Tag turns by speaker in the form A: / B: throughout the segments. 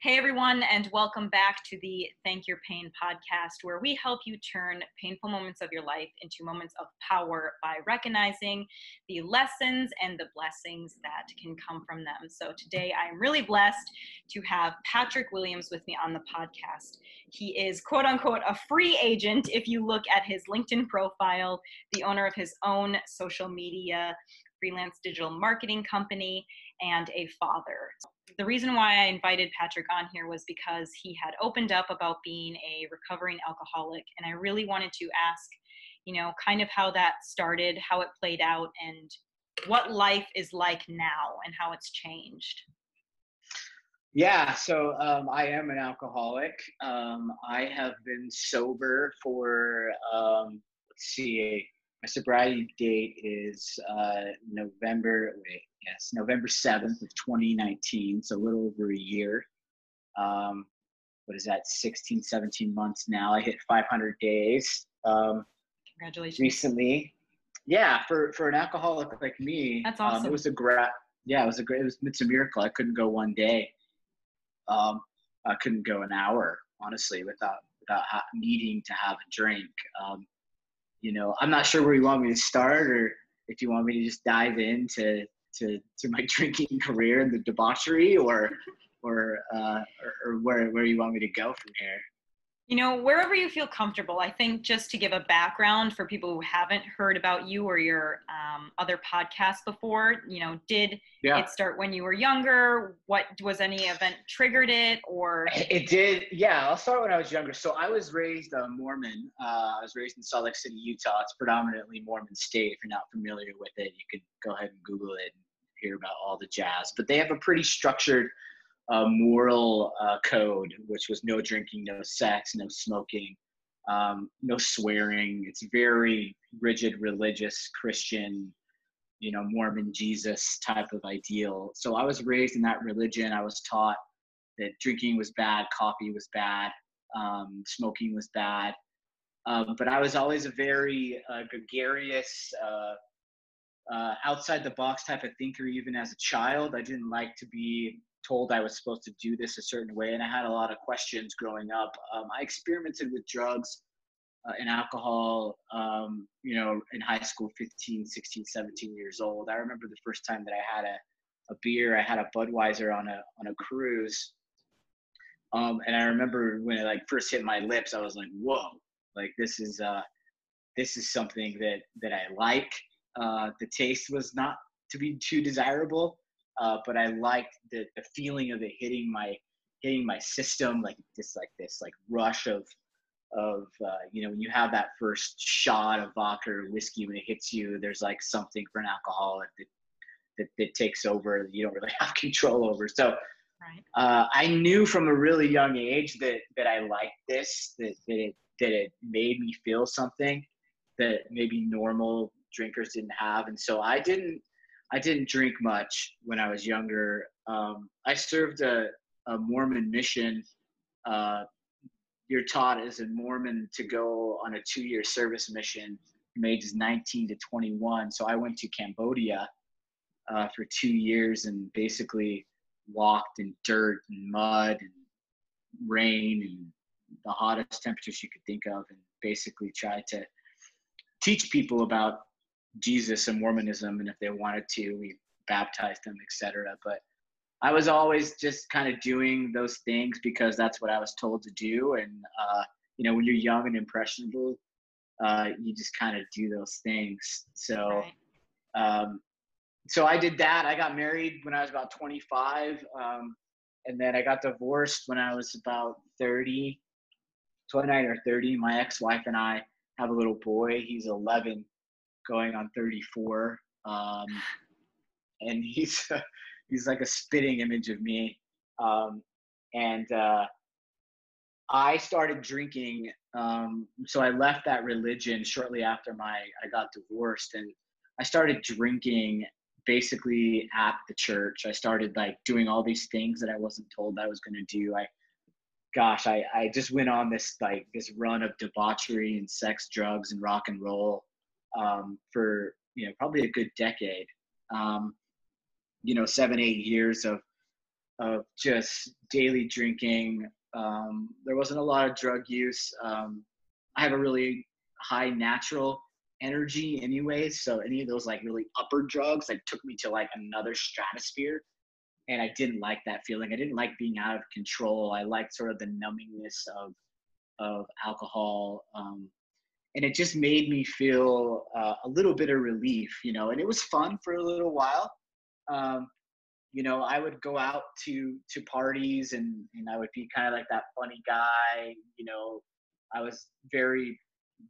A: Hey everyone, and welcome back to the Thank Your Pain podcast, where we help you turn painful moments of your life into moments of power by recognizing the lessons and the blessings that can come from them. So today I'm really blessed to have Patrick Williams with me on the podcast. He is quote unquote a free agent if you look at his LinkedIn profile, the owner of his own social media freelance digital marketing company, and a father the reason why I invited Patrick on here was because he had opened up about being a recovering alcoholic. And I really wanted to ask, you know, kind of how that started, how it played out, and what life is like now and how it's changed.
B: Yeah, so um, I am an alcoholic. Um, I have been sober for, um, let's see, my sobriety date is uh, November, wait, yes, November 7th of 2019, so a little over a year. Um, what is that, 16, 17 months now. I hit 500 days. Um,
A: Congratulations.
B: Recently. Yeah, for, for an alcoholic like me,
A: that's awesome.
B: Um, it was a great, yeah, it was a great, it was, it's a miracle. I couldn't go one day. Um, I couldn't go an hour, honestly, without, without ha- needing to have a drink. Um, you know, I'm not sure where you want me to start or if you want me to just dive into to, to my drinking career and the debauchery or or, uh, or, or where, where you want me to go from here.
A: You know, wherever you feel comfortable. I think just to give a background for people who haven't heard about you or your um, other podcasts before, you know, did yeah. it start when you were younger? What was any event triggered it or?
B: It did. Yeah, I'll start when I was younger. So I was raised a Mormon. Uh, I was raised in Salt Lake City, Utah. It's predominantly Mormon state. If you're not familiar with it, you could go ahead and Google it and hear about all the jazz. But they have a pretty structured uh, moral uh, code, which was no drinking, no sex, no smoking, um, no swearing. It's very rigid, religious, Christian, you know, Mormon Jesus type of ideal. So I was raised in that religion. I was taught that drinking was bad, coffee was bad, um, smoking was bad. Um, but I was always a very uh, gregarious, uh, uh, outside the box type of thinker, even as a child. I didn't like to be told I was supposed to do this a certain way, and I had a lot of questions growing up. Um, I experimented with drugs uh, and alcohol, um, you know, in high school, 15, 16, 17 years old. I remember the first time that I had a, a beer. I had a Budweiser on a on a cruise, um, and I remember when it like first hit my lips, I was like, "Whoa!" Like this is uh, this is something that that I like. Uh, the taste was not to be too desirable, uh, but I liked the, the feeling of it hitting my hitting my system like this like this like rush of of uh, you know when you have that first shot of vodka or whiskey when it hits you there's like something for an alcoholic that that, that takes over that you don't really have control over so right. uh, I knew from a really young age that that I liked this that, that it that it made me feel something that maybe normal drinkers didn't have and so I didn't I didn't drink much when I was younger. Um, I served a, a Mormon mission. Uh, you're taught as a Mormon to go on a two year service mission from ages 19 to 21. So I went to Cambodia uh, for two years and basically walked in dirt and mud and rain and the hottest temperatures you could think of and basically tried to teach people about Jesus and Mormonism, and if they wanted to, we baptized them, etc. But I was always just kind of doing those things because that's what I was told to do. And uh, you know, when you're young and impressionable, uh, you just kind of do those things. So, um, so I did that. I got married when I was about 25, um, and then I got divorced when I was about 30, 29 or 30. My ex-wife and I have a little boy. He's 11 going on 34. Um, and he's he's like a spitting image of me. Um, and uh, I started drinking. Um, so I left that religion shortly after my I got divorced, and I started drinking basically at the church. I started like doing all these things that I wasn't told I was going to do. I gosh, I, I just went on this like this run of debauchery and sex, drugs, and rock and roll um, for you know probably a good decade. Um, you know, seven eight years of of just daily drinking. Um, there wasn't a lot of drug use. Um, I have a really high natural energy anyway, so any of those like really upper drugs like took me to like another stratosphere, and I didn't like that feeling. I didn't like being out of control. I liked sort of the numbingness of of alcohol. Um, and it just made me feel uh, a little bit of relief, you know, and it was fun for a little while. Um, you know, I would go out to to parties and and I would be kind of like that funny guy. You know, I was very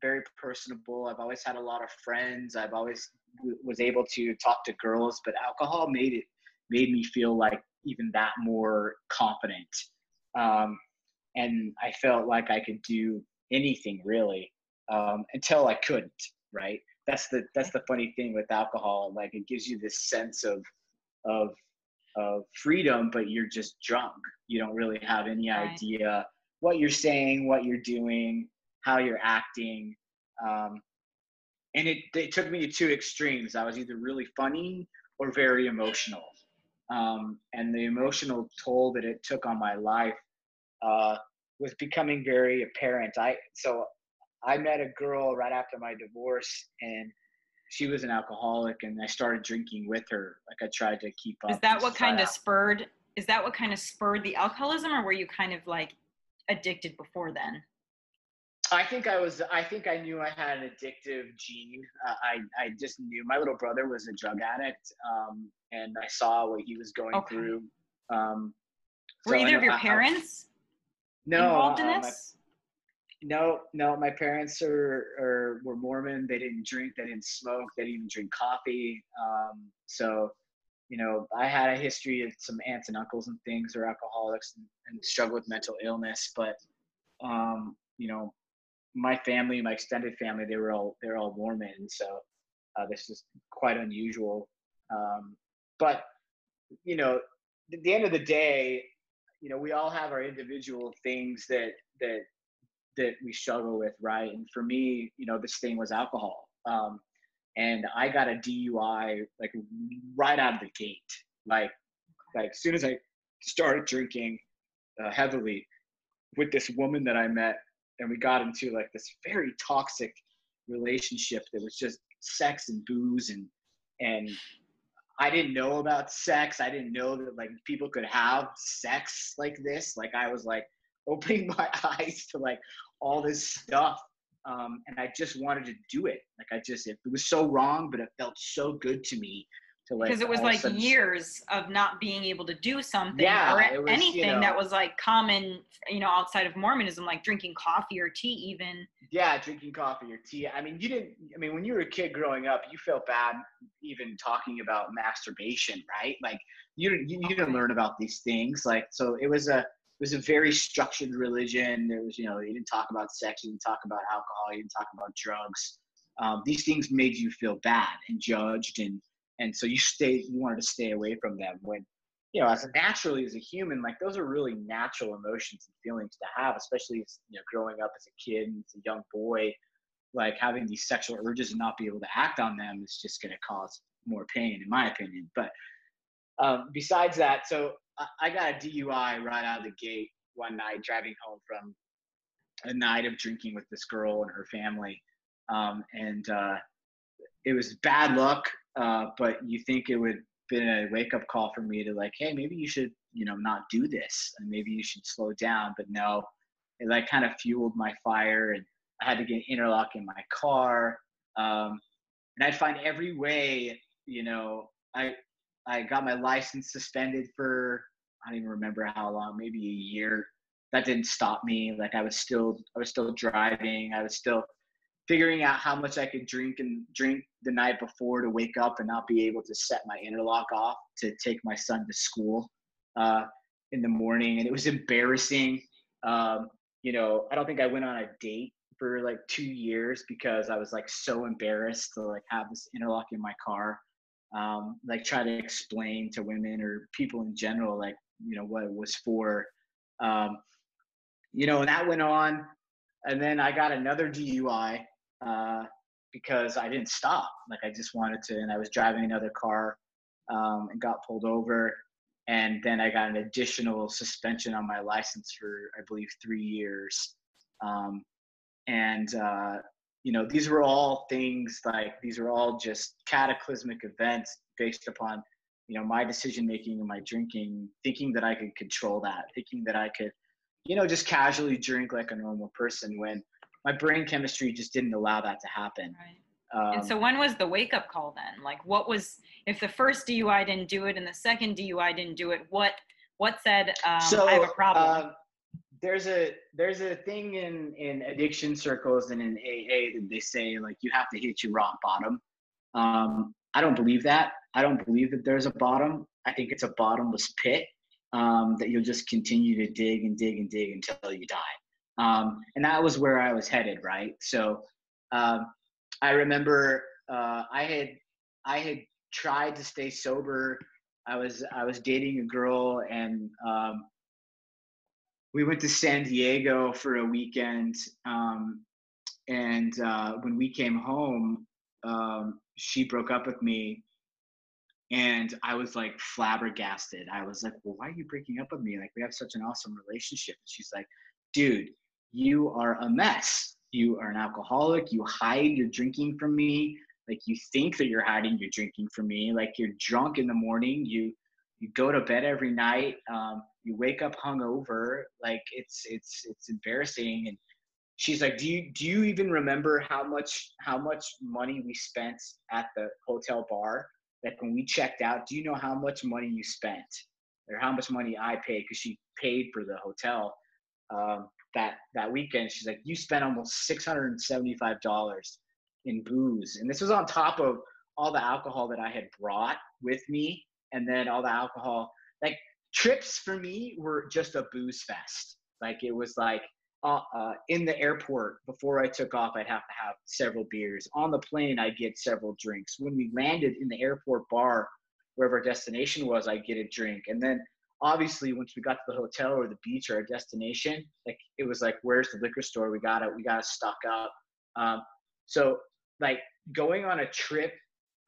B: very personable. I've always had a lot of friends. I've always w- was able to talk to girls, but alcohol made it made me feel like even that more confident. Um, and I felt like I could do anything really um, until I couldn't. Right. That's the that's the funny thing with alcohol. Like it gives you this sense of of of freedom, but you're just drunk. You don't really have any right. idea what you're saying, what you're doing, how you're acting. Um, and it, it took me to two extremes. I was either really funny or very emotional. Um, and the emotional toll that it took on my life uh, was becoming very apparent. I so I met a girl right after my divorce, and she was an alcoholic, and I started drinking with her. Like I tried to keep up.
A: Is that what kind of spurred? Is that what kind of spurred the alcoholism, or were you kind of like addicted before then?
B: I think I was. I think I knew I had an addictive gene. Uh, I I just knew my little brother was a drug addict, um, and I saw what he was going okay. through. Um,
A: Were either of your I, parents I,
B: no,
A: involved in uh, this?
B: No, no. My parents are, are were Mormon. They didn't drink. They didn't smoke. They didn't even drink coffee. Um, so, you know, I had a history of some aunts and uncles and things who are alcoholics and, and struggle with mental illness. But, um, you know, my family, my extended family, they were all they're all Mormon. So uh, this is quite unusual. Um, but you know, at the end of the day, you know, we all have our individual things that that that we struggle with, right? And for me, you know, this thing was alcohol. Um, and I got a DUI like right out of the gate. Like, like as soon as I started drinking uh, heavily with this woman that I met, and we got into like this very toxic relationship that was just sex and booze and and I didn't know about sex. I didn't know that like people could have sex like this. Like I was like opening my eyes to like all this stuff. Um, and I just wanted to do it. Like I just, it, it was so wrong, but it felt so good to me to like.
A: Because it was like sudden, years of not being able to do something yeah, or was, anything you know, that was like common, you know, outside of Mormonism, like drinking coffee or tea, even.
B: Yeah, drinking coffee or tea. I mean, you didn't. I mean, when you were a kid growing up, you felt bad even talking about masturbation, right? Like you didn't, you, you didn't learn about these things. Like so, it was a was a very structured religion. There was, you know, you didn't talk about sex, you didn't talk about alcohol, you didn't talk about drugs. Um, these things made you feel bad and judged, and and so you stay, you wanted to stay away from them. When, you know, as a, naturally as a human, like those are really natural emotions and feelings to have, especially as, you know, growing up as a kid and as a young boy, like having these sexual urges and not be able to act on them is just going to cause more pain, in my opinion. But um, besides that, so I got a DUI right out of the gate one night driving home from a night of drinking with this girl and her family. Um, and uh, it was bad luck, uh, but you think it would been a wake up call for me to like, hey, maybe you should, you know, not do this and maybe you should slow down. But no, it like kind of fueled my fire and I had to get interlock in my car. Um, and I'd find every way, you know, I I got my license suspended for I don't even remember how long, maybe a year. That didn't stop me. Like I was still I was still driving. I was still figuring out how much I could drink and drink the night before to wake up and not be able to set my interlock off to take my son to school uh, in the morning. And it was embarrassing. Um, you know, I don't think I went on a date for like two years because I was like so embarrassed to like have this interlock in my car um, like try to explain to women or people in general like you know what it was for um, you know and that went on and then i got another dui uh, because i didn't stop like i just wanted to and i was driving another car um, and got pulled over and then I got an additional suspension on my license for I believe three years. Um, and uh, you know, these were all things like these are all just cataclysmic events based upon you know my decision making and my drinking, thinking that I could control that, thinking that I could, you know, just casually drink like a normal person when my brain chemistry just didn't allow that to happen.
A: Right. Um, and so when was the wake up call then? Like what was if the first DUI didn't do it and the second DUI didn't do it, what what said um, so, I have a problem? Uh,
B: there's a there's a thing in in addiction circles and in AA that they say like you have to hit your rock bottom. Um, I don't believe that. I don't believe that there's a bottom. I think it's a bottomless pit um, that you'll just continue to dig and dig and dig until you die. Um, and that was where I was headed, right? So um, I remember uh, I had I had tried to stay sober. I was I was dating a girl, and um, we went to San Diego for a weekend. Um, and uh, when we came home, um, she broke up with me, and I was like flabbergasted. I was like, "Well, why are you breaking up with me? Like, we have such an awesome relationship." she's like, "Dude, you are a mess." you are an alcoholic you hide your drinking from me like you think that you're hiding your drinking from me like you're drunk in the morning you you go to bed every night um, you wake up hungover like it's it's it's embarrassing. And she's like do you do you even remember how much how much money we spent at the hotel bar? Like when we checked out do you know how much money you spent? Or how much money i paid? Because she paid for the hotel um, that that weekend. She's like, you spent almost six hundred and seventy five dollars in booze, and this was on top of all the alcohol that I had brought with me, and then all the alcohol. Like trips for me were just a booze fest. Like it was like uh, uh, in the airport before I took off, I'd have to have several beers. On the plane, I'd get several drinks. When we landed in the airport bar, wherever our destination was, I'd get a drink, and then obviously once we got to the hotel or the beach or our destination like it was like where's the liquor store we got it we got to stock up um, so like going on a trip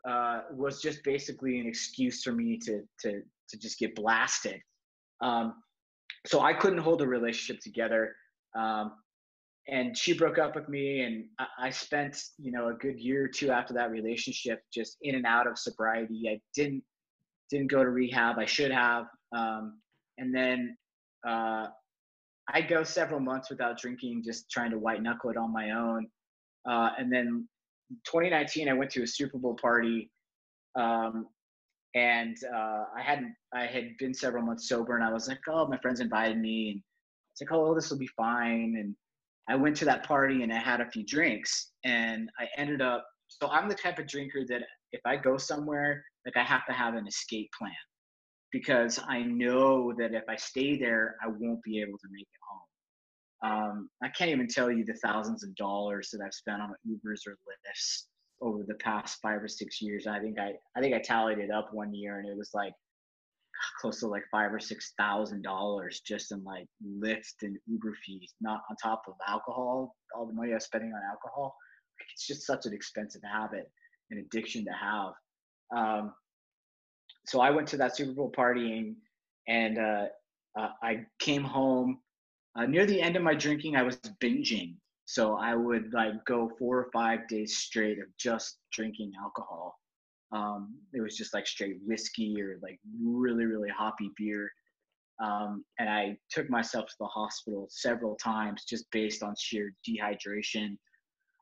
B: uh, was just basically an excuse for me to to to just get blasted. Um, so i couldn't hold a relationship together. Um, and she broke up with me and I, I spent you know a good year or two after that relationship just in and out of sobriety. I didn't didn't go to rehab. I should have. Um, and then uh, I go several months without drinking, just trying to white knuckle it on my own. Uh, and then 2019, I went to a Super Bowl party, um, and uh, I hadn't. I had been several months sober, and I was like, "Oh, my friends invited me," and it's like, "Oh, this will be fine." And I went to that party, and I had a few drinks, and I ended up. So I'm the type of drinker that if I go somewhere, like I have to have an escape plan because I know that if I stay there, I won't be able to make it home. Um, I can't even tell you the thousands of dollars that I've spent on Ubers or Lyfts over the past five or six years. I think I, I think I tallied it up one year, and it was like close to like five or six thousand dollars just in like Lyft and Uber fees, not on top of alcohol, all the money I was spending on alcohol. It's just such an expensive habit, an addiction to have. Um, so I went to that Super Bowl partying, and uh, uh, I came home. Uh, near the end of my drinking, I was binging. So I would like go four or five days straight of just drinking alcohol. Um, it was just like straight whiskey or like really, really hoppy beer. Um, and I took myself to the hospital several times just based on sheer dehydration.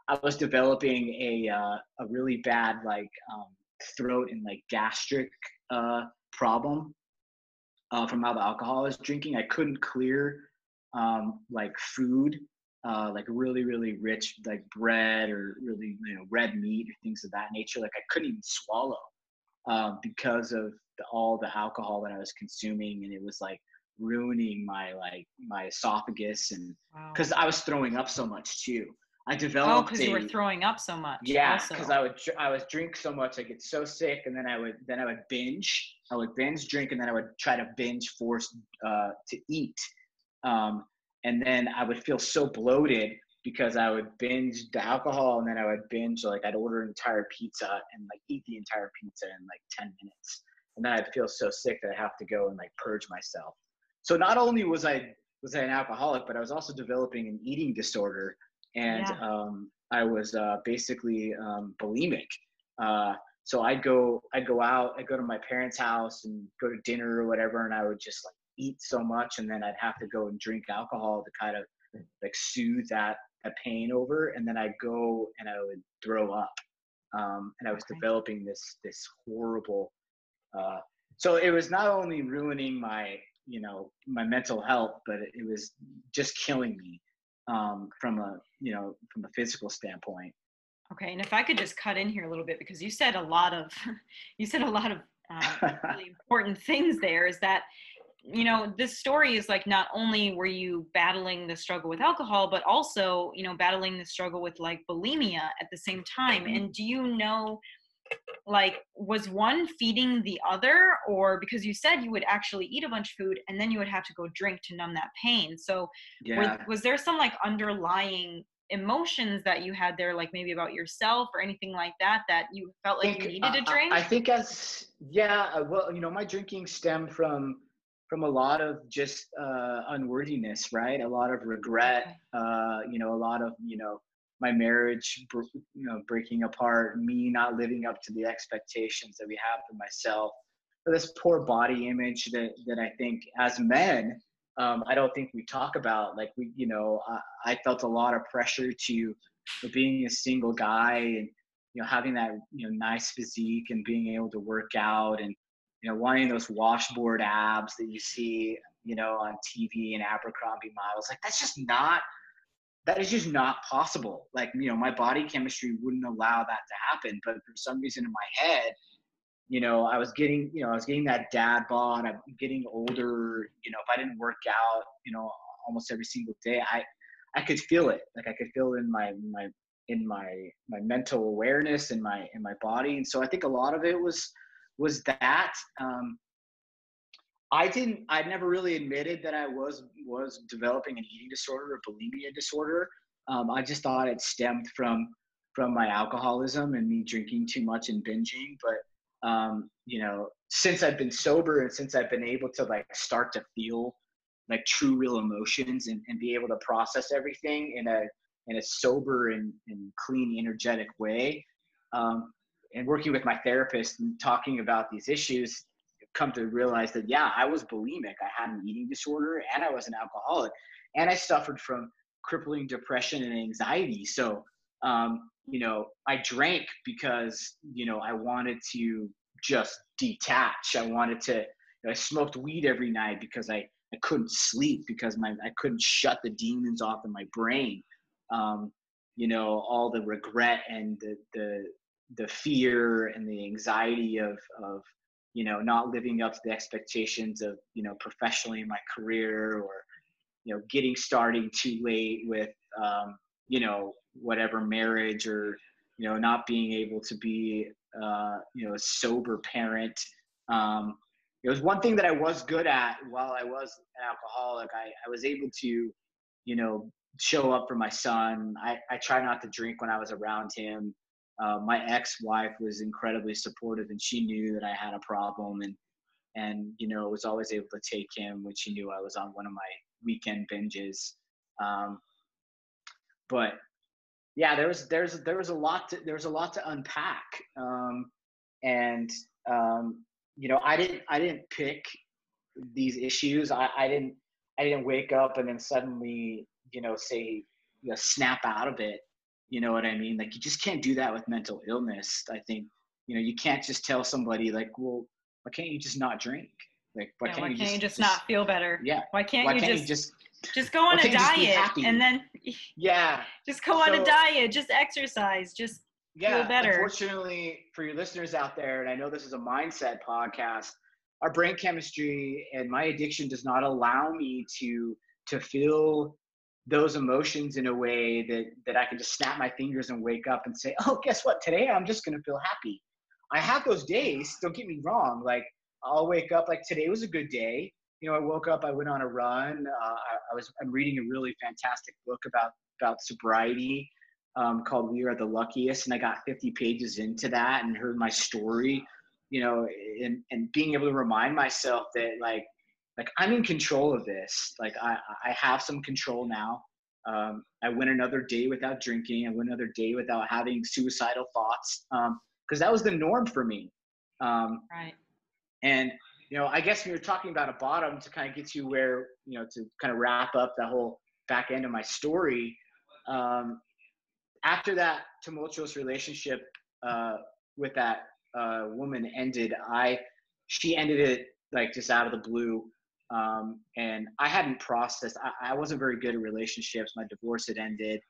B: I was developing a uh, a really bad like um, throat and like gastric uh, problem uh, from all the alcohol I was drinking. I couldn't clear um, like food, uh, like really, really rich, like bread or really, you know, red meat or things of that nature. Like I couldn't even swallow um, because of the, all the alcohol that I was consuming, and it was like ruining my like my esophagus and because wow. I was throwing up so much too. I oh, developed. Oh,
A: because you were throwing up so much.
B: Yeah, because I would I would drink so much, I get so sick, and then I would then I would binge. I would binge drink, and then I would try to binge force uh, to eat, um, and then I would feel so bloated because I would binge the alcohol, and then I would binge like I'd order an entire pizza and like eat the entire pizza in like ten minutes, and then I'd feel so sick that I have to go and like purge myself. So not only was I was I an alcoholic, but I was also developing an eating disorder, and yeah. um, I was uh, basically um, bulimic. Uh, so I'd go I'd go out, I'd go to my parents' house and go to dinner or whatever, and I would just like eat so much, and then I'd have to go and drink alcohol to kind of like soothe that that pain over, and then I'd go and I would throw up, um, and I was okay. developing this this horrible. Uh, so it was not only ruining my you know my mental health, but it, was just killing me um, from a you know from a physical standpoint.
A: Okay, and if I could just cut in here a little bit because you said a lot of you said a lot of uh, really important things there. Is that you know this story is like not only were you battling the struggle with alcohol but also you know battling the struggle with like bulimia at the same time. And do you know like was one feeding the other? Or because you said you would actually eat a bunch of food and then you would have to go drink to numb that pain. So yeah. was, was there some like underlying emotions that you had there like maybe about yourself or anything like that that you felt like think, you needed to drink?
B: I, I think as yeah uh, well you know my drinking stemmed from from a lot of just uh, unworthiness right? A lot of regret uh, you know a lot of you know my marriage you know breaking apart me not living up to the expectations that we have for myself. This poor body image that that i think as men um, i don't think we talk about like we you know I, I felt a lot of pressure to being a single guy and you know having that you know nice physique and being able to work out and you know wanting those washboard abs that you see you know on tv and abercrombie models like that's just not that is just not possible. Like, you know, my body chemistry wouldn't allow that to happen. But for some reason in my head, you know, I was getting, you know, I was getting that dad bod. I'm getting older. You know, if I didn't work out, you know, almost every single day, I, I could feel it. Like I could feel it in my, my, in my, my mental awareness in my, in my body. And so I think a lot of it was, was that. Um, I didn't. I never really admitted that I was was developing an eating disorder or bulimia disorder. Um, I just thought it stemmed from from my alcoholism and me drinking too much and binging. But um, you know, since I've been sober and since I've been able to like start to feel like true real emotions and, and be able to process everything in a in a sober and, and clean energetic way um, and working with my therapist and talking about these issues come to realize that yeah, I was bulimic. I had an eating disorder and I was an alcoholic, and I suffered from crippling depression and anxiety. So um, you know, I drank because you know I wanted to just detach. I wanted to. You know, I smoked weed every night because I I couldn't sleep because my I couldn't shut the demons off in my brain. Um, you know, all the regret and the the the fear and the anxiety of of you know not living up to the expectations of you know professionally in my career or you know getting starting too late with um, you know whatever marriage or you know not being able to be uh, you know a sober parent. Um, it was one thing that i was good at while i was an alcoholic. I, I was able to you know show up for my son. I, I try not to drink when i was around him uh, my ex-wife was incredibly supportive and she knew that I had a problem and and you know was always able to take him when she knew I was on one of my weekend binges. Um, but yeah, there was there's there was a lot to there was a lot to unpack, um, and um, you know I didn't I didn't pick these issues. I, I didn't I didn't wake up and then suddenly you know say you know, snap out of it you know what I mean? Like you just can't do that with mental illness. I think, you know, you can't just tell somebody like, well, why can't you just not drink? Like,
A: why, yeah, can't, why you can't, you just, just, not feel better?
B: Yeah.
A: Why can't, why you, can't just, you just just go on a diet and then
B: yeah
A: just go so, on a diet just exercise just yeah, feel better
B: unfortunately for your listeners out there and i know this is a mindset podcast our brain chemistry and my addiction does not allow me to to feel those emotions in a way that that I can just snap my fingers and wake up and say, "Oh, guess what? Today I'm just gonna feel happy." I have those days. Don't get me wrong. Like I'll wake up like today was a good day. You know, I woke up, I went on a run. Uh, I, I, was I'm reading a really fantastic book about about sobriety um, called "We Are the Luckiest," and I got 50 pages into that and heard my story you know, and and being able to remind myself that like like I'm in control of this. Like I I have some control now. Um, I went another day without drinking. I went another day without having suicidal thoughts because um, that was the norm for me.
A: Um, right.
B: And you know, I guess when you're talking about a bottom to kind of get you where you know to kind of wrap up that whole back end of my story. Um, after that tumultuous relationship uh, with that uh, woman ended, I she ended it like just out of the blue. Um, and I hadn't processed. I, I, wasn't very good at relationships. My divorce had ended.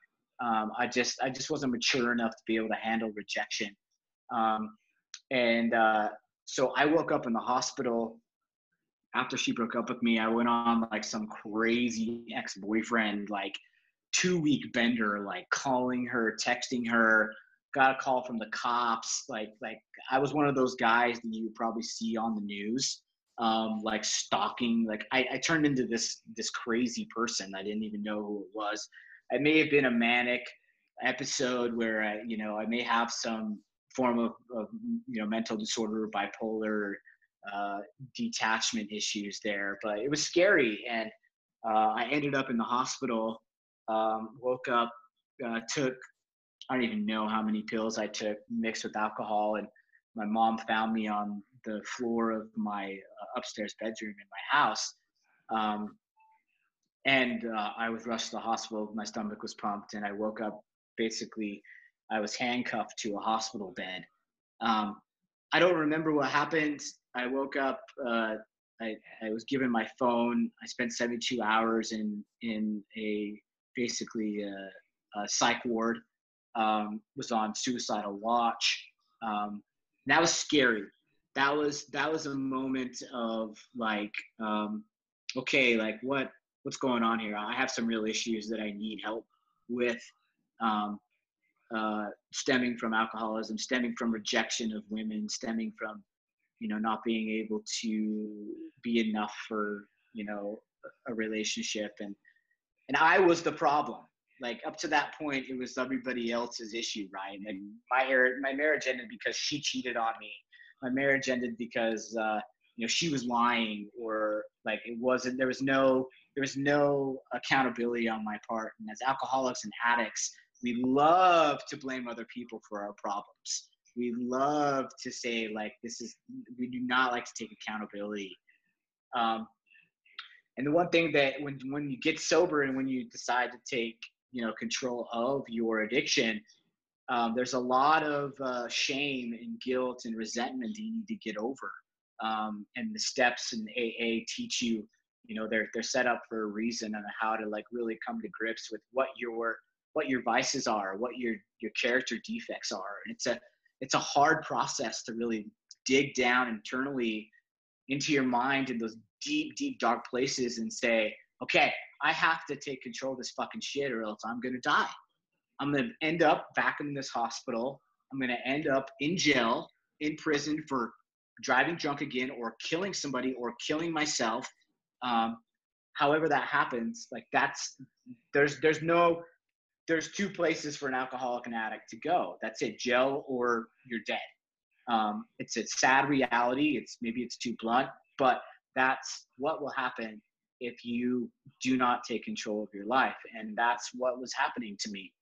B: Um, I just I just wasn't mature enough to be able to handle rejection. Um, and uh, so I woke up in the hospital after she broke up with me. I went on like some crazy ex boyfriend like two week bender, like calling her, texting her. Got a call from the cops. Like like I was one of those guys that you probably see on the news um, like stalking. Like I, I turned into this this crazy person. I didn't even know who it was. I may have been a manic episode where I, you know, I may have some form of, of you know mental disorder, bipolar, uh, detachment issues there. But it was scary, and uh, I ended up in the hospital. Um, woke up, uh, took I don't even know how many pills I took mixed with alcohol, and my mom found me on the floor of my uh, upstairs bedroom in my house. Um, and uh, I was rushed to the hospital. My stomach was pumped, and I woke up basically, I was handcuffed to a hospital bed. Um, I don't remember what happened. I woke up. Uh, I, I was given my phone. I spent 72 hours in in a basically a, a psych ward. Um, was on suicidal watch. Um, that was scary that was that was a moment of like um, okay like what what's going on here? I have some real issues that i need help with um, uh, stemming from alcoholism stemming from rejection of women stemming from you know not being able to be enough for you know a relationship. And and i was the problem. Like up to that point it was everybody else's issue right and my my marriage ended because she cheated on me my marriage ended because uh, you know she was lying or like it wasn't there was no there was no accountability on my part. And as alcoholics and addicts we love to blame other people for our problems. We love to say like this is we do not like to take accountability. Um, and the one thing that when when you get sober and when you decide to take you know control of your addiction um, there's a lot of uh, shame and guilt and resentment that you need to get over. Um, and the steps in AA teach you, you know, they're they're set up for a reason on how to like really come to grips with what your what your vices are, what your your character defects are. And it's a it's a hard process to really dig down internally into your mind in those deep, deep, dark places and say, okay, I have to take control of this fucking shit or else I'm gonna die. I'm going to end up back in this hospital. I'm going to end up in jail, in prison for driving drunk again or killing somebody or killing myself. Um, however that happens, like that's there's there's no there's two places for an alcoholic and addict to go. That's it, jail or you're dead. Um, it's a sad reality. It's maybe it's too blunt, but that's what will happen if you do not take control of your life. And that's what was happening to me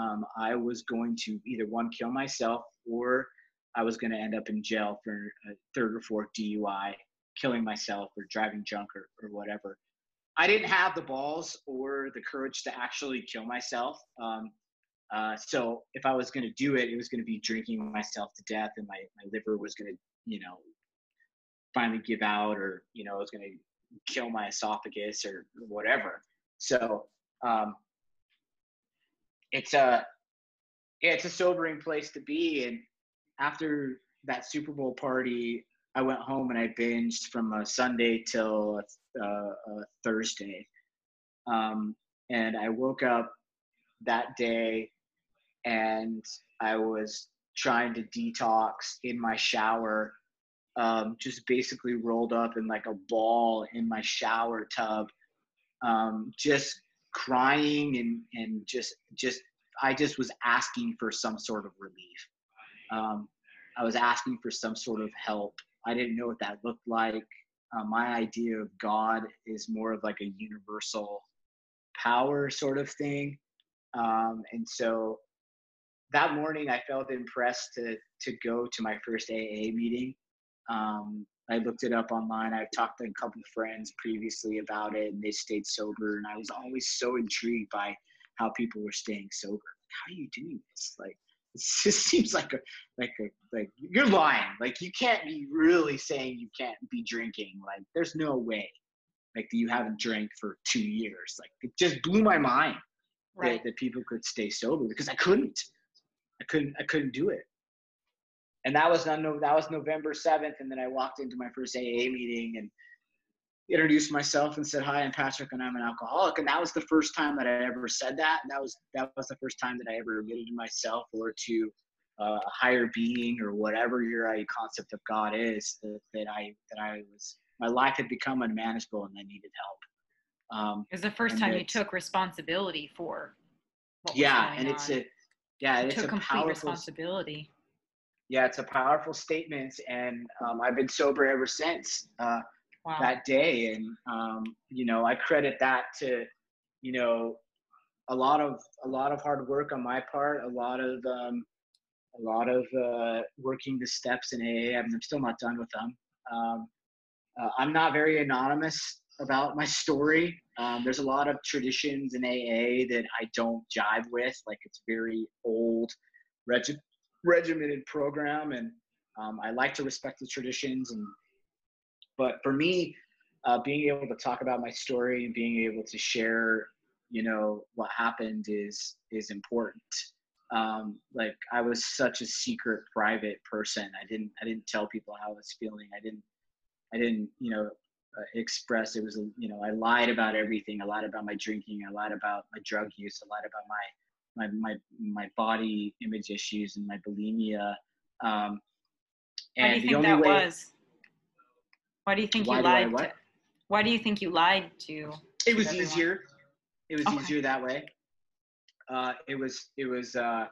B: um, I was going to either one kill myself or I was going to end up in jail for a third or fourth DUI, killing myself or driving drunk or, or whatever. I didn't have the balls or the courage to actually kill myself. Um, uh, so if I was going to do it, it was going to be drinking myself to death, and my, my liver was going to, you know, finally give out, or you know, it was going to kill my esophagus or whatever. So um, it's a yeah, it's a sobering place to be. And after that Super Bowl party, I went home and I binged from a Sunday till a, a Thursday. Um, and I woke up that day and I was trying to detox in my shower, um, just basically rolled up in like a ball in my shower tub, um, just crying and and just just I just was asking for some sort of relief. Um, I was asking for some sort of help. I didn't know what that looked like. Uh, my idea of God is more of like a universal power sort of thing. Um, and so that morning I felt impressed to to go to my first AA meeting. Um, I looked it up online. I've talked to a couple of friends previously about it, and they stayed sober. And I was always so intrigued by how people were staying sober. How are you doing this? Like, it just seems like a like a like you're lying. Like you can't be really saying you can't be drinking. Like there's no way. Like you haven't drank for two years. Like it just blew my mind right. that, that people could stay sober because I couldn't. I couldn't. I couldn't do it. And that was on that was November seventh, and then I walked into my first AA meeting and introduced myself and said, "Hi, I'm Patrick, and I'm an alcoholic." And that was the first time that I ever said that. And that was that was the first time that I ever admitted to myself or to uh, a higher being or whatever your uh, concept of God is that, that I that I was my life had become unmanageable and I needed help.
A: Um, it was the first time you took responsibility for.
B: yeah, and on. it's a yeah,
A: you
B: it's
A: took
B: a
A: complete powerful, responsibility.
B: Yeah, it's a powerful statement, and um, I've been sober ever since uh, wow. that day. And um, you know, I credit that to you know a lot of a lot of hard work on my part, a lot of um, a lot of uh, working the steps in AA. I'm still not done with them. Um, uh, I'm not very anonymous about my story. Um, there's a lot of traditions in AA that I don't jive with. Like it's very old, regimented program, and um, I like to respect the traditions. And but for me, uh, being able to talk about my story and being able to share, you know, what happened is is important. Um, like I was such a secret, private person. I didn't I didn't tell people how I was feeling. I didn't I didn't, you know, uh, express. It was, you know, I lied about everything. I lied about my drinking. I lied about my drug use. I lied about my my my my body image issues and my bulimia. Um,
A: and why do you think that way, was? Why do you think you lied? To, why do you think you lied to?
B: It was everyone? easier. It was okay. easier that way. Uh, it was it was uh,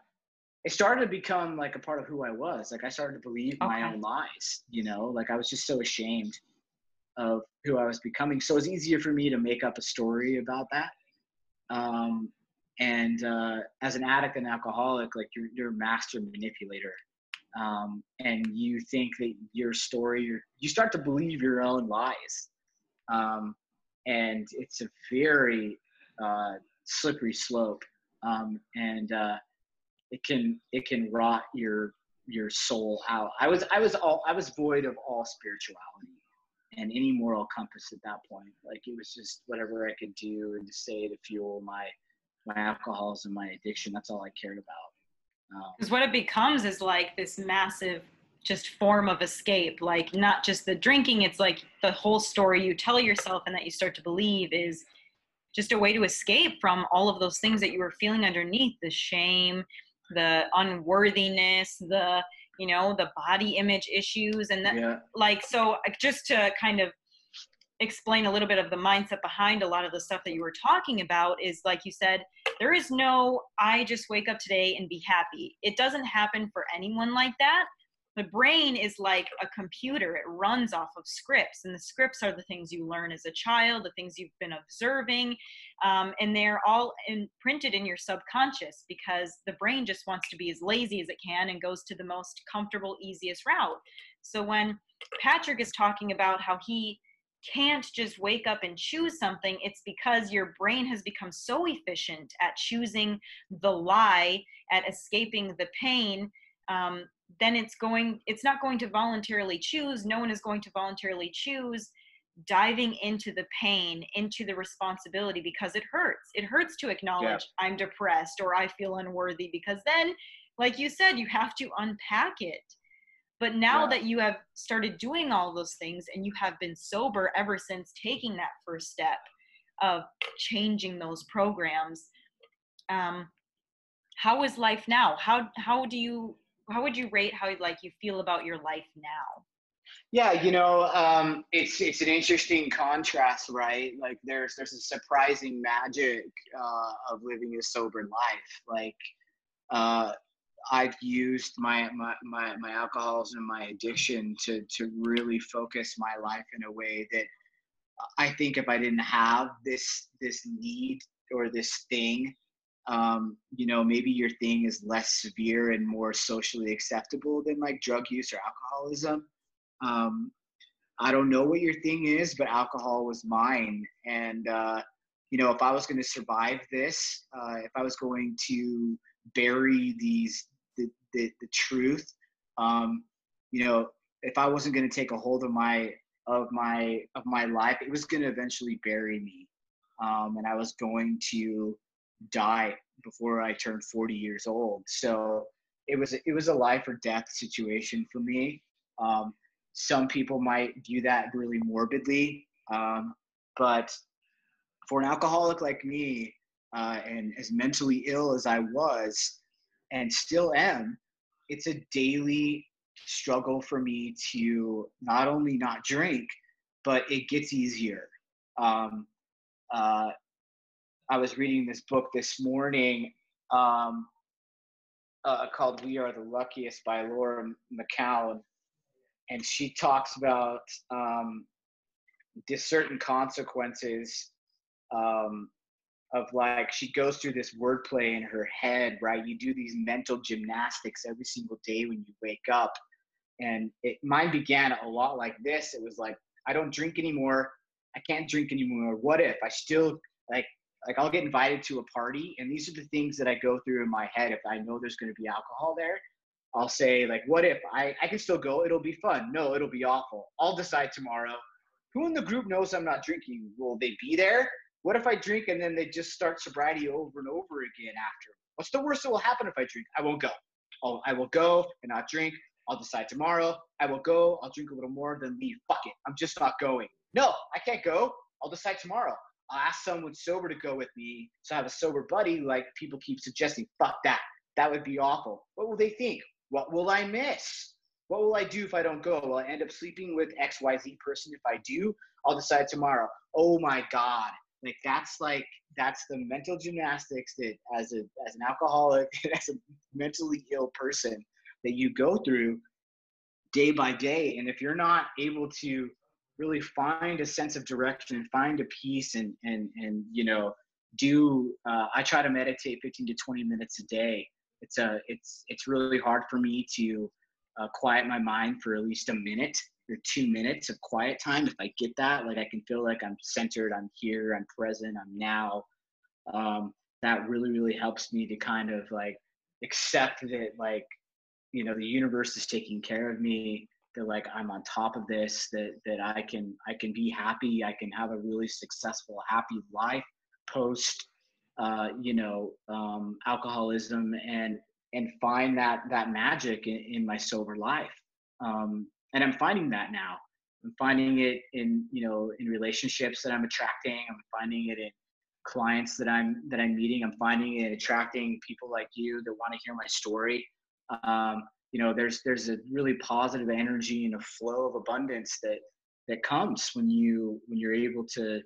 B: it started to become like a part of who I was. Like I started to believe okay. my own lies, you know, like I was just so ashamed of who I was becoming. So it was easier for me to make up a story about that. Um, and uh, as an addict and alcoholic, like you're, you're a master manipulator. Um, and you think that your story, you you start to believe your own lies. Um, and it's a very uh, slippery slope. Um, and uh, it can it can rot your your soul out. I was I was all I was void of all spirituality and any moral compass at that point. Like it was just whatever I could do and to say to fuel my my alcoholism, my addiction. That's all I cared about.
A: Because um, what it becomes is like this massive just form of escape like not just the drinking it's like the whole story you tell yourself and that you start to believe is just a way to escape from all of those things that you were feeling underneath the shame the unworthiness, the you know the body image issues, and that yeah. like so just to kind of explain a little bit of the mindset behind a lot of the stuff that you were talking about is like you said there is no i just wake up today and be happy. It doesn't happen for anyone like that. The brain is like a computer. It runs off of scripts and the scripts are the things you learn as a child the things you've been observing um, and they're all imprinted in your subconscious because the brain just wants to be as lazy as it can and goes to the most comfortable easiest route. So when patrick is talking about how he can't just wake up and choose something it's because your brain has become so efficient at choosing the lie at escaping the pain um, then it's going it's not going to voluntarily choose no one is going to voluntarily choose diving into the pain into the responsibility because it hurts it hurts to acknowledge yeah. i'm depressed or i feel unworthy because then like you said you have to unpack it but now yeah. that you have started doing all those things and you have been sober ever since taking that first step of changing those programs um, how is life now how how do you how would you rate how like you feel about your life now?
B: Yeah, you know, um, it's it's an interesting contrast, right? Like there's there's a surprising magic uh, of living a sober life. Like uh, I've used my, my my my alcoholism, my addiction to to really focus my life in a way that I think if I didn't have this this need or this thing, um, you know, maybe your thing is less severe and more socially acceptable than like drug use or alcoholism. Um, I don't know what your thing is, but alcohol was mine, and uh, you know, if I was going to survive this, uh, if I was going to bury these the the, the truth, um, you know, if I wasn't going to take a hold of my of my of my life, it was going to eventually bury me, um, and I was going to die before I turned 40 years old. So it was it was a life or death situation for me. Um, some people might view that really morbidly, um, but for an alcoholic like me, uh, and as mentally ill as I was, and still am, it's a daily struggle for me to not only not drink, but it gets easier. Um, uh, I was reading this book this morning um, uh, called "We Are the Luckiest" by Laura McKowen, and she talks about um, certain consequences um, of like she goes through this wordplay in her head, right? You do these mental gymnastics every single day when you wake up, and it mine began a lot like this. It was like I don't drink anymore. I can't drink anymore. What if I still like like I'll get invited to a party, and these are the things that I go through in my head if I know there's going to be alcohol there. I'll say like, what if I I can still go? It'll be fun. No, it'll be awful. I'll decide tomorrow. Who in the group knows I'm not drinking? Will they be there? What if I drink and then they just start sobriety over and over again after? What's the worst that will happen if I drink? I won't go. I'll, I will go and not drink. I'll decide tomorrow. I will go. I'll drink a little more, then leave. Fuck it. I'm just not going. No, I can't go. I'll decide tomorrow. I'll ask someone sober to go with me. So I have a sober buddy, like people keep suggesting. Fuck that. That would be awful. What will they think? What will I miss? What will I do if I don't go? Will I end up sleeping with XYZ person? If I do, I'll decide tomorrow. Oh my God. Like that's like that's the mental gymnastics that as a as an alcoholic, as a mentally ill person that you go through day by day. And if you're not able to really find a sense of direction and find a peace and and and you know do uh, I try to meditate 15 to 20 minutes a day. It's a it's it's really hard for me to uh, quiet my mind for at least a minute or two minutes of quiet time. If I get that, like I can feel like I'm centered, I'm here, I'm present, I'm now. Um, that really, really helps me to kind of like accept that, like, you know, the universe is taking care of me. That like I'm on top of this. That that I can I can be happy. I can have a really successful, happy life post, uh, you know, um, alcoholism and and find that that magic in, in my sober life. Um, and I'm finding that now. I'm finding it in you know in relationships that I'm attracting. I'm finding it in clients that I'm that I'm meeting. I'm finding it attracting people like you that want to hear my story. Um, you know, there's there's a really positive energy and a flow of abundance that that comes when you when you're able to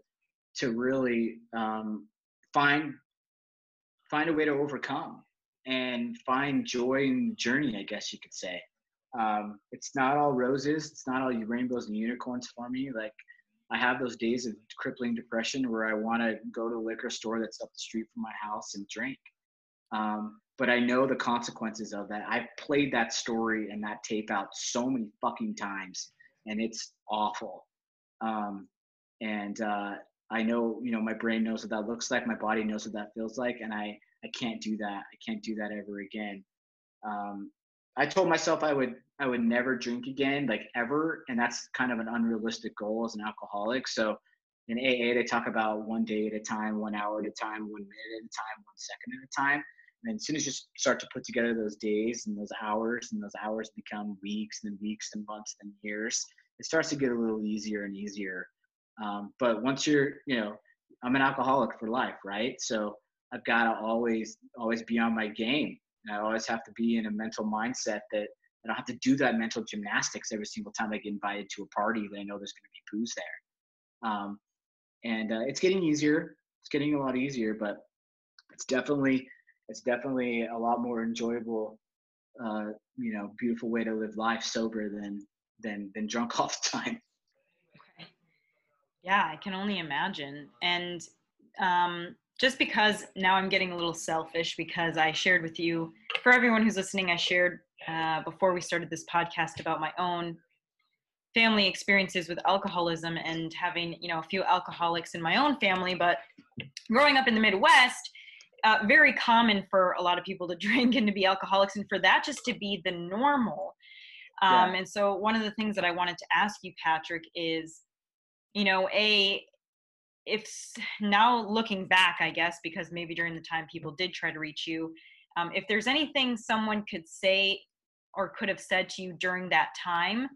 B: to really um, find find a way to overcome and find joy in the journey. I guess you could say um, it's not all roses. It's not all rainbows and unicorns for me. Like I have those days of crippling depression where I want to go to a liquor store that's up the street from my house and drink. Um, but I know the consequences of that. I've played that story and that tape out so many fucking times, and it's awful. Um, and uh, I know, you know, my brain knows what that looks like. My body knows what that feels like, and I I can't do that. I can't do that ever again. Um, I told myself I would I would never drink again, like ever, and that's kind of an unrealistic goal as an alcoholic. So in AA, they talk about one day at a time, one hour at a time, one minute at a time, one second at a time. And as soon as you start to put together those days and those hours, and those hours become weeks, and weeks, and months, and years, it starts to get a little easier and easier. Um, but once you're, you know, I'm an alcoholic for life, right? So I've got to always, always be on my game and I always have to be in a mental mindset that I don't have to do that mental gymnastics every single time I get invited to a party that I know there's going to be booze there. Um, and uh, it's getting easier. It's getting a lot easier, but it's definitely it's definitely a lot more enjoyable uh, you know beautiful way to live life sober than than than drunk all the time.
A: Okay. Yeah, I can only imagine. And um, just because now I'm getting a little selfish because I shared with you, for everyone who's listening, I shared uh, before we started this podcast about my own family experiences with alcoholism and having you know a few alcoholics in my own family but growing up in the midwest uh, very common for a lot of people to drink and to be alcoholics and for that just to be the normal um, yeah. and so one of the things that i wanted to ask you patrick is you know a if now looking back i guess because maybe during the time people did try to reach you um, if there's anything someone could say or could have said to you during that time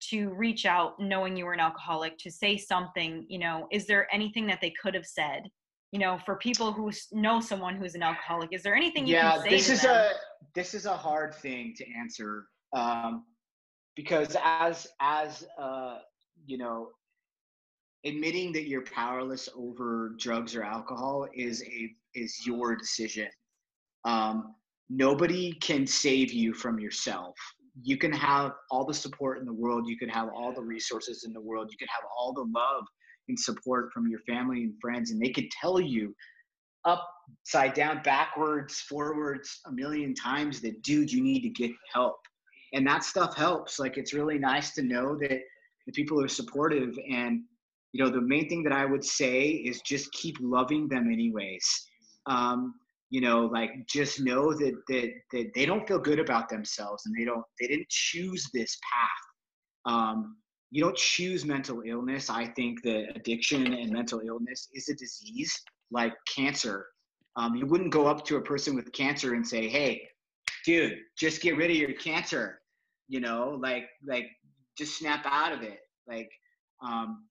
A: to reach out knowing you were an alcoholic to say something you know is there anything that they could have said you know for people who know someone who's an alcoholic is there anything you
B: yeah
A: can say
B: this is
A: them?
B: a this is a hard thing to answer um, because as as uh, you know admitting that you're powerless over drugs or alcohol is a is your decision. Um, nobody can save you from yourself. You can have all the support in the world. You can have all the resources in the world. You can have all the love and support from your family and friends and they could tell you upside down backwards forwards a million times that dude you need to get help. And that stuff helps. Like it's really nice to know that the people are supportive and you know the main thing that i would say is just keep loving them anyways. Um, you know like just know that that that they don't feel good about themselves and they don't they didn't choose this path. Um, you don't choose mental illness. I think that addiction and mental illness is a disease like cancer. Um, you wouldn't go up to a person with cancer and say hey dude just get rid of your cancer. You know like like just snap out of it. Like um,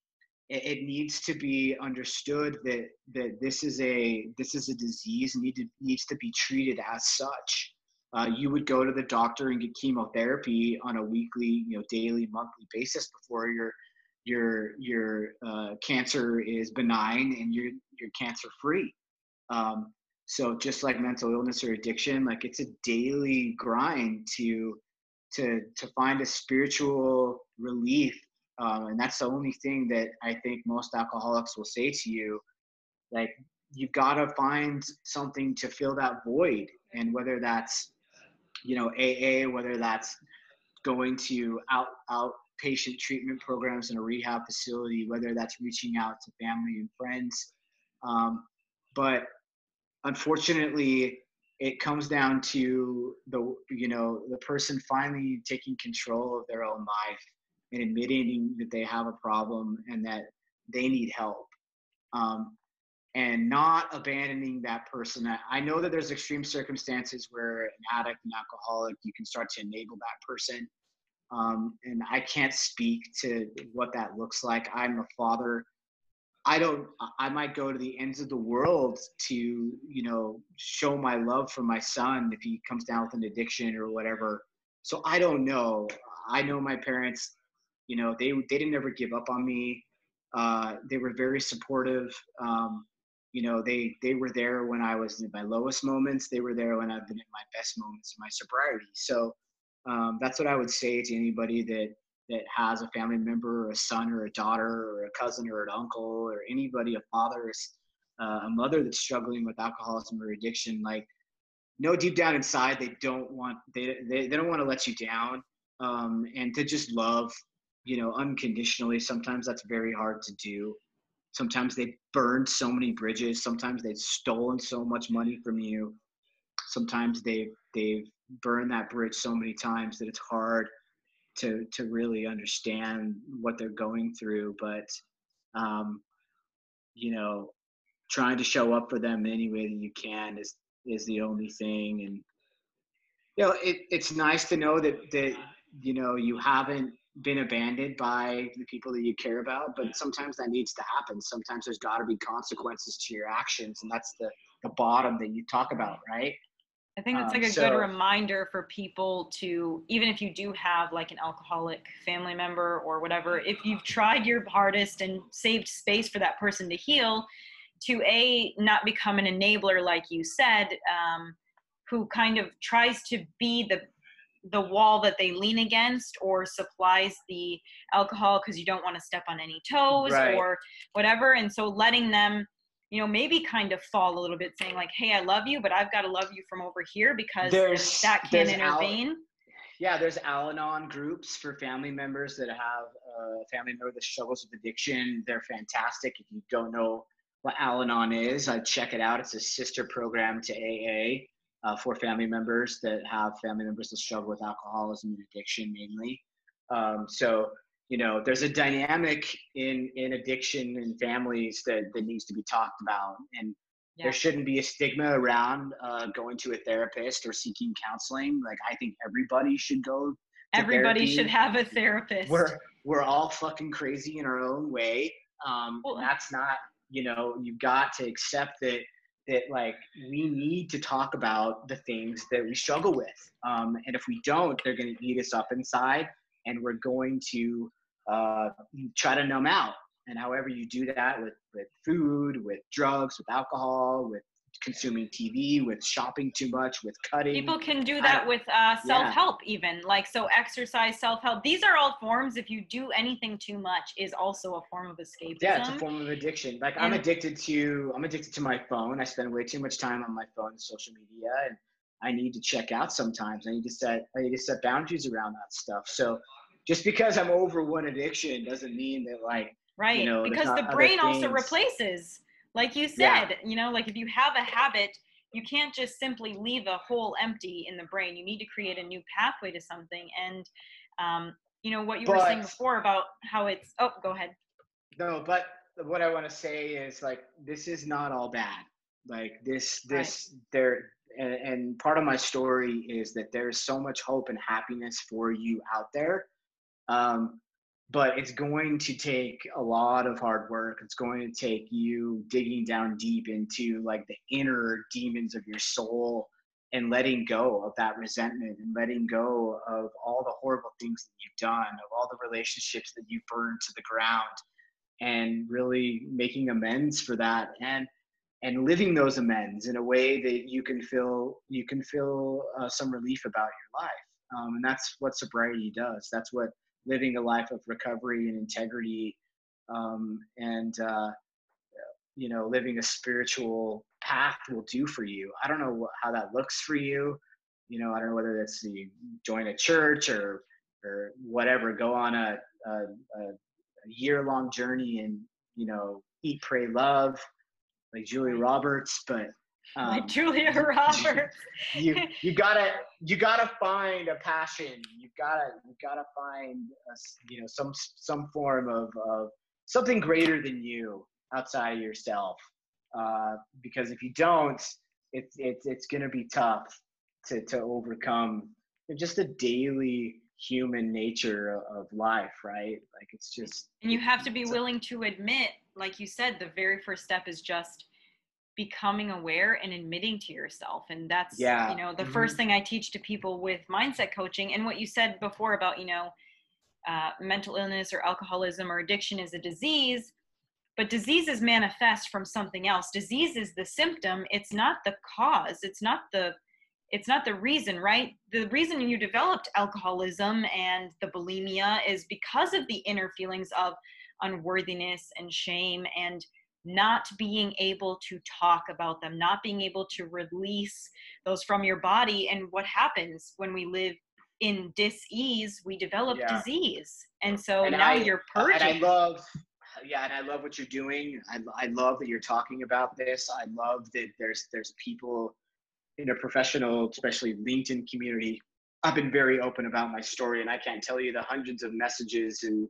B: it, needs to be understood that that this is a this is a disease need to, needs to be treated as such. Uh, you would go to the doctor and get chemotherapy on a weekly, you know, daily, monthly basis before your your your uh, cancer is benign and you're you're cancer free. Um, so just like mental illness or addiction, like it's a daily grind to to to find a spiritual relief um, and that's the only thing that I think most alcoholics will say to you. Like, you've got to find something to fill that void. And whether that's, you know, AA, whether that's going to out, outpatient treatment programs in a rehab facility, whether that's reaching out to family and friends. Um, but unfortunately, it comes down to the you know the person finally taking control of their own life and admitting that they have a problem and that they need help um, and not abandoning that person. I know that there's extreme circumstances where an addict an alcoholic you can start to enable that person um, and i can't speak to what that looks like. I'm a father. I don't i might go to the ends of the world to you know show my love for my son if he comes down with an addiction or whatever. So i don't know. I know my parents you know, they they didn't ever give up on me. Uh, they were very supportive. Um, you know, they they were there when I was in my lowest moments. They were there when I've been in my best moments in my sobriety. So um, that's what I would say to anybody that that has a family member, or a son, or a daughter, or a cousin, or an uncle, or anybody, a father, uh, a mother that's struggling with alcoholism or addiction. Like, know deep down inside they don't want they they, they don't want to let you down, um, and to just love you know, unconditionally. Sometimes that's very hard to do. Sometimes they burned so many bridges. Sometimes they've stolen so much money from you. Sometimes they've they've burned that bridge so many times that it's hard to to really understand what they're going through. But um, you know, trying to show up for them any way that you can is is the only thing. And you know, it, it's nice to know that that you know you haven't been abandoned by the people that you care about but sometimes that needs to happen. Sometimes there's got to be consequences to your actions and that's the the bottom that you talk about right?
A: I think that's like um, a so, good reminder for people to even if you do have like an alcoholic family member or whatever if you've tried your hardest and saved space for that person to heal to a not become an enabler like you said um, who kind of tries to be the the wall that they lean against or supplies the alcohol because you don't want to step on any toes
B: Right.
A: or whatever and so letting them you know maybe kind of fall a little bit saying like hey i love you but i've got to love you from over here because
B: There's
A: that can
B: there's Al-
A: intervene
B: yeah, there's Al-Anon groups for family members that have uh, a family member that struggles with addiction. They're fantastic. If you don't know what Al-Anon is, I'd check it out. It's a sister program to AA uh, for family members that have family members that struggle with alcoholism and addiction mainly. Um, so, you know, there's a dynamic in in addiction and families that that needs to be talked about, and
A: Yeah.
B: there shouldn't be a stigma around uh, going to a therapist or seeking counseling. Like I think everybody should go. to
A: everybody
B: therapy.
A: should have a therapist
B: We're we're all fucking crazy in our own way. Um,
A: Well-
B: that's not you know you've got to accept that that like we need to talk about the things that we struggle with. Um, and if we don't, they're going to eat us up inside, and we're going to uh, try to numb out. And however you do that with with food, with drugs, with alcohol, with consuming TV, with shopping too much, with cutting.
A: people can do that
B: don't-
A: with uh, self-help even like so exercise self-help these are all forms if you do anything too much is also a form of escapism
B: yeah, it's a form of addiction. Like I'm addicted to I'm addicted to my phone. I spend way too much time on my phone and social media and I need to check out sometimes. I need to set I need to set boundaries around that stuff. So just because I'm over one addiction doesn't mean that like
A: right
B: know,
A: because the brain also replaces like you
B: Yeah.
A: said you know like if you have a habit you can't just simply leave a hole empty in the brain you need to create a new pathway to something and um, you know what you were saying before about how it's oh go ahead
B: no, but what I want to say is like this is not all bad. Like this this there and, and part of my story is that there's so much hope and happiness for you out there. Um, but it's going to take a lot of hard work. It's going to take you digging down deep into like the inner demons of your soul and letting go of that resentment and letting go of all the horrible things that you've done, of all the relationships that you burned to the ground and really making amends for that and and living those amends in a way that you can feel you can feel uh, some relief about your life um, and that's what sobriety does that's what living a life of recovery and integrity um, and uh, you know living a spiritual path will do for you. I don't know what, how that looks for you. You know i don't know whether that's you join a church or or whatever go on a, a, a year long journey and you know eat pray love like julia roberts but
A: like
B: um,
A: julia roberts
B: you you gotta you gotta find a passion. You gotta you gotta find a s you know some some form of, of something greater than you outside of yourself. Uh, because if you don't it's it's it's gonna be tough to to overcome just the daily human nature of life right? Like it's just
A: and you have to be willing to admit like you said the very first step is just becoming aware and admitting to yourself and that's
B: Yeah.
A: you know the
B: Mhm.
A: first thing i teach to people with mindset coaching and what you said before about you know uh, mental illness or alcoholism or addiction is a disease but diseases manifest from something else disease is the symptom it's not the cause it's not the it's not the reason right the reason you developed alcoholism and the bulimia is because of the inner feelings of unworthiness and shame and not being able to talk about them not being able to release those from your body and what happens when we live in dis-ease we develop
B: Yeah.
A: disease and so
B: And
A: now
B: I-
A: you're purging
B: And I love, yeah, and I love what you're doing. I, I love that you're talking about this. I love that there's there's people in a professional, especially LinkedIn community. I've been very open about my story, and I can't tell you the hundreds of messages and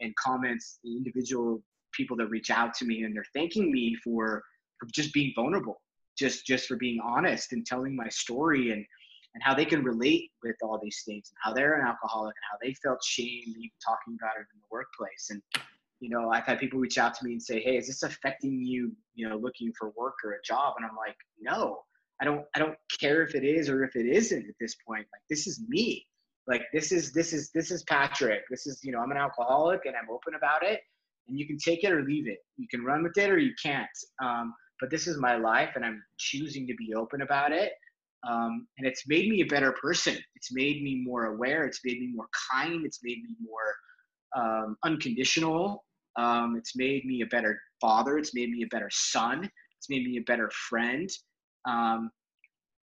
B: and comments, the individual people that reach out to me, and they're thanking me for for just being vulnerable, just just for being honest and telling my story and and how they can relate with all these things and how they're an alcoholic and how they felt shame even talking about it in the workplace. And you know i've had people reach out to me and say hey is this affecting you you know looking for work or a job? And i'm like no i don't i don't care if it is or if it isn't at this point. Like this is me. Like this is this is this is patrick. This is you know i'm an alcoholic and i'm open about it and you can take it or leave it you can run with it or you can't um, but this is my life and i'm choosing to be open about it Um, and it's made me a better person. It's made me more aware. It's made me more kind. It's made me more um, unconditional. Um, it's made me a better father. It's made me a better son. It's made me a better friend. Um,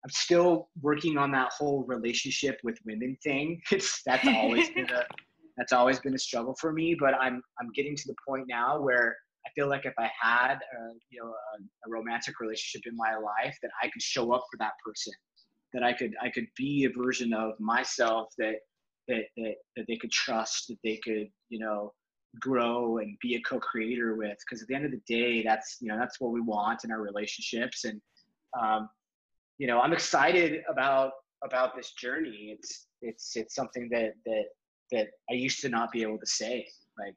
B: I'm still working on that whole relationship with women thing. It's that's always been a that's always been a struggle for me. But I'm I'm getting to the point now where I feel like if I had a, you know a, a romantic relationship in my life, that I could show up for that person, that I could I could be a version of myself that that that, that they could trust, that they could you know grow and be a co-creator with. Because at the end of the day that's you know that's what we want in our relationships. And um, you know i'm excited about about this journey. It's it's it's something that that that i used to not be able to say. Like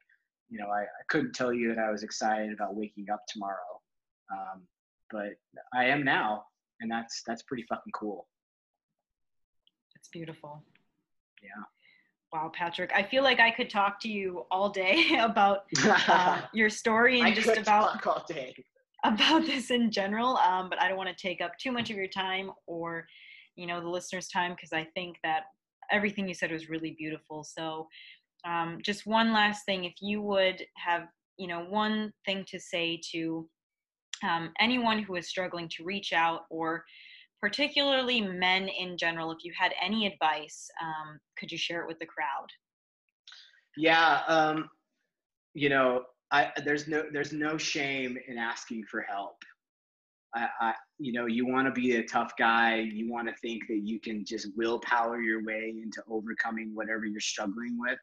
B: you know i, I couldn't tell you that i was excited about waking up tomorrow. Um, but i am now and that's that's pretty fucking cool.
A: It's beautiful.
B: Yeah.
A: Wow, Patrick, I feel like I could talk to you all day about uh, your story and just about about this in general. Um, but I don't want to take up too much of your time or, you know, the listeners' time because I think that everything you said was really beautiful. So, um, just one last thing, if you would have, you know, one thing to say to um, anyone who is struggling to reach out or particularly men in general, if you had any advice, um, could you share it with the crowd?
B: Yeah, um, you know, I, there's no there's no shame in asking for help. I, I you know, you want to be a tough guy. You want to think that you can just willpower your way into overcoming whatever you're struggling with.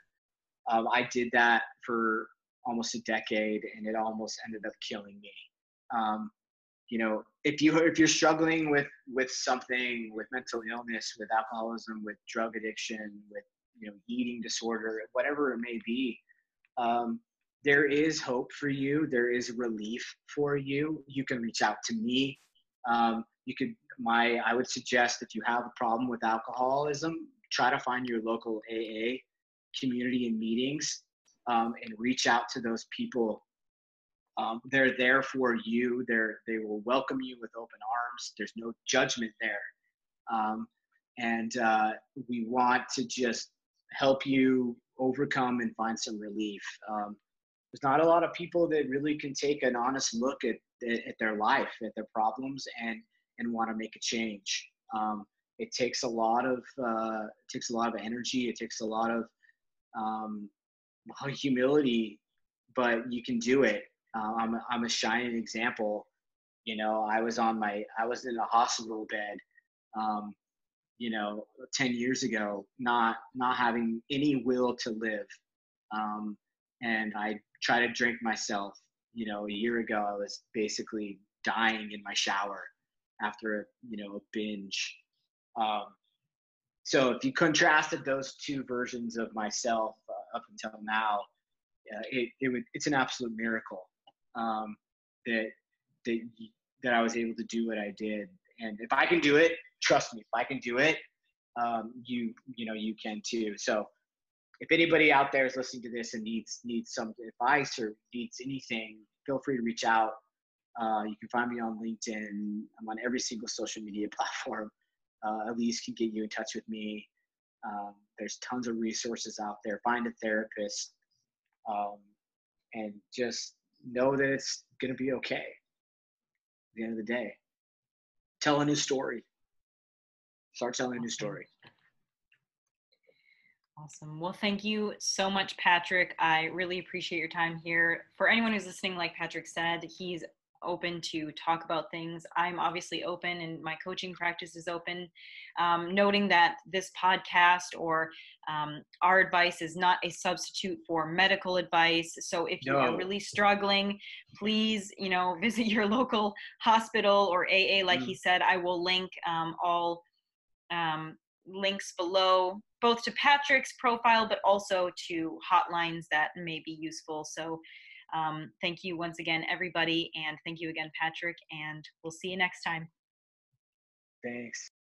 B: Um, I did that for almost a decade, and it almost ended up killing me. Um, you know if you if you're struggling with with something with mental illness with alcoholism with drug addiction with you know eating disorder whatever it may be um, there is hope for you there is relief for you you can reach out to me um, you could my i would suggest if you have a problem with alcoholism try to find your local aa community and meetings um, and reach out to those people um, they're there for you. They're they will welcome you with open arms. There's no judgment there, um, and uh, we want to just help you overcome and find some relief. Um, there's not a lot of people that really can take an honest look at at their life, at their problems, and and want to make a change. Um, it takes a lot of uh, it takes a lot of energy. It takes a lot of um, humility, but you can do it uh, I'm, I'm a shining example. You know, I was on my, I was in a hospital bed, um, you know, 10 years ago, not, not having any will to live. Um, and I try to drink myself, you know, a year ago, I was basically dying in my shower after, a, you know, a binge. Um, so if you contrasted those two versions of myself uh, up until now, uh, it, it would, it's an absolute miracle um, that that that I was able to do what I did. And if I can do it, trust me, if I can do it, um, you you know you can too. So if anybody out there is listening to this and needs needs some advice or needs anything, feel free to reach out. Uh, you can find me on LinkedIn. I'm on every single social media platform. Uh, Elise can get you in touch with me. Um, there's tons of resources out there. Find a therapist, um, and just know that it's going to be okay at the end of the day. Tell a new story. Start telling a new story.
A: Awesome. Well, thank you so much, Patrick. I really appreciate your time here. For anyone who's listening, like Patrick said, he's open to talk about things. I'm obviously open and my coaching practice is open. Um, noting that this podcast or um, our advice is not a substitute for medical advice. So if no. you are really struggling, please, you know, visit your local hospital or AA. Like mm. he said, I will link um, all um, links below both to Patrick's profile, but also to hotlines that may be useful. So um, thank you once again, everybody. And thank you again, Patrick. And we'll see you next time.
B: Thanks.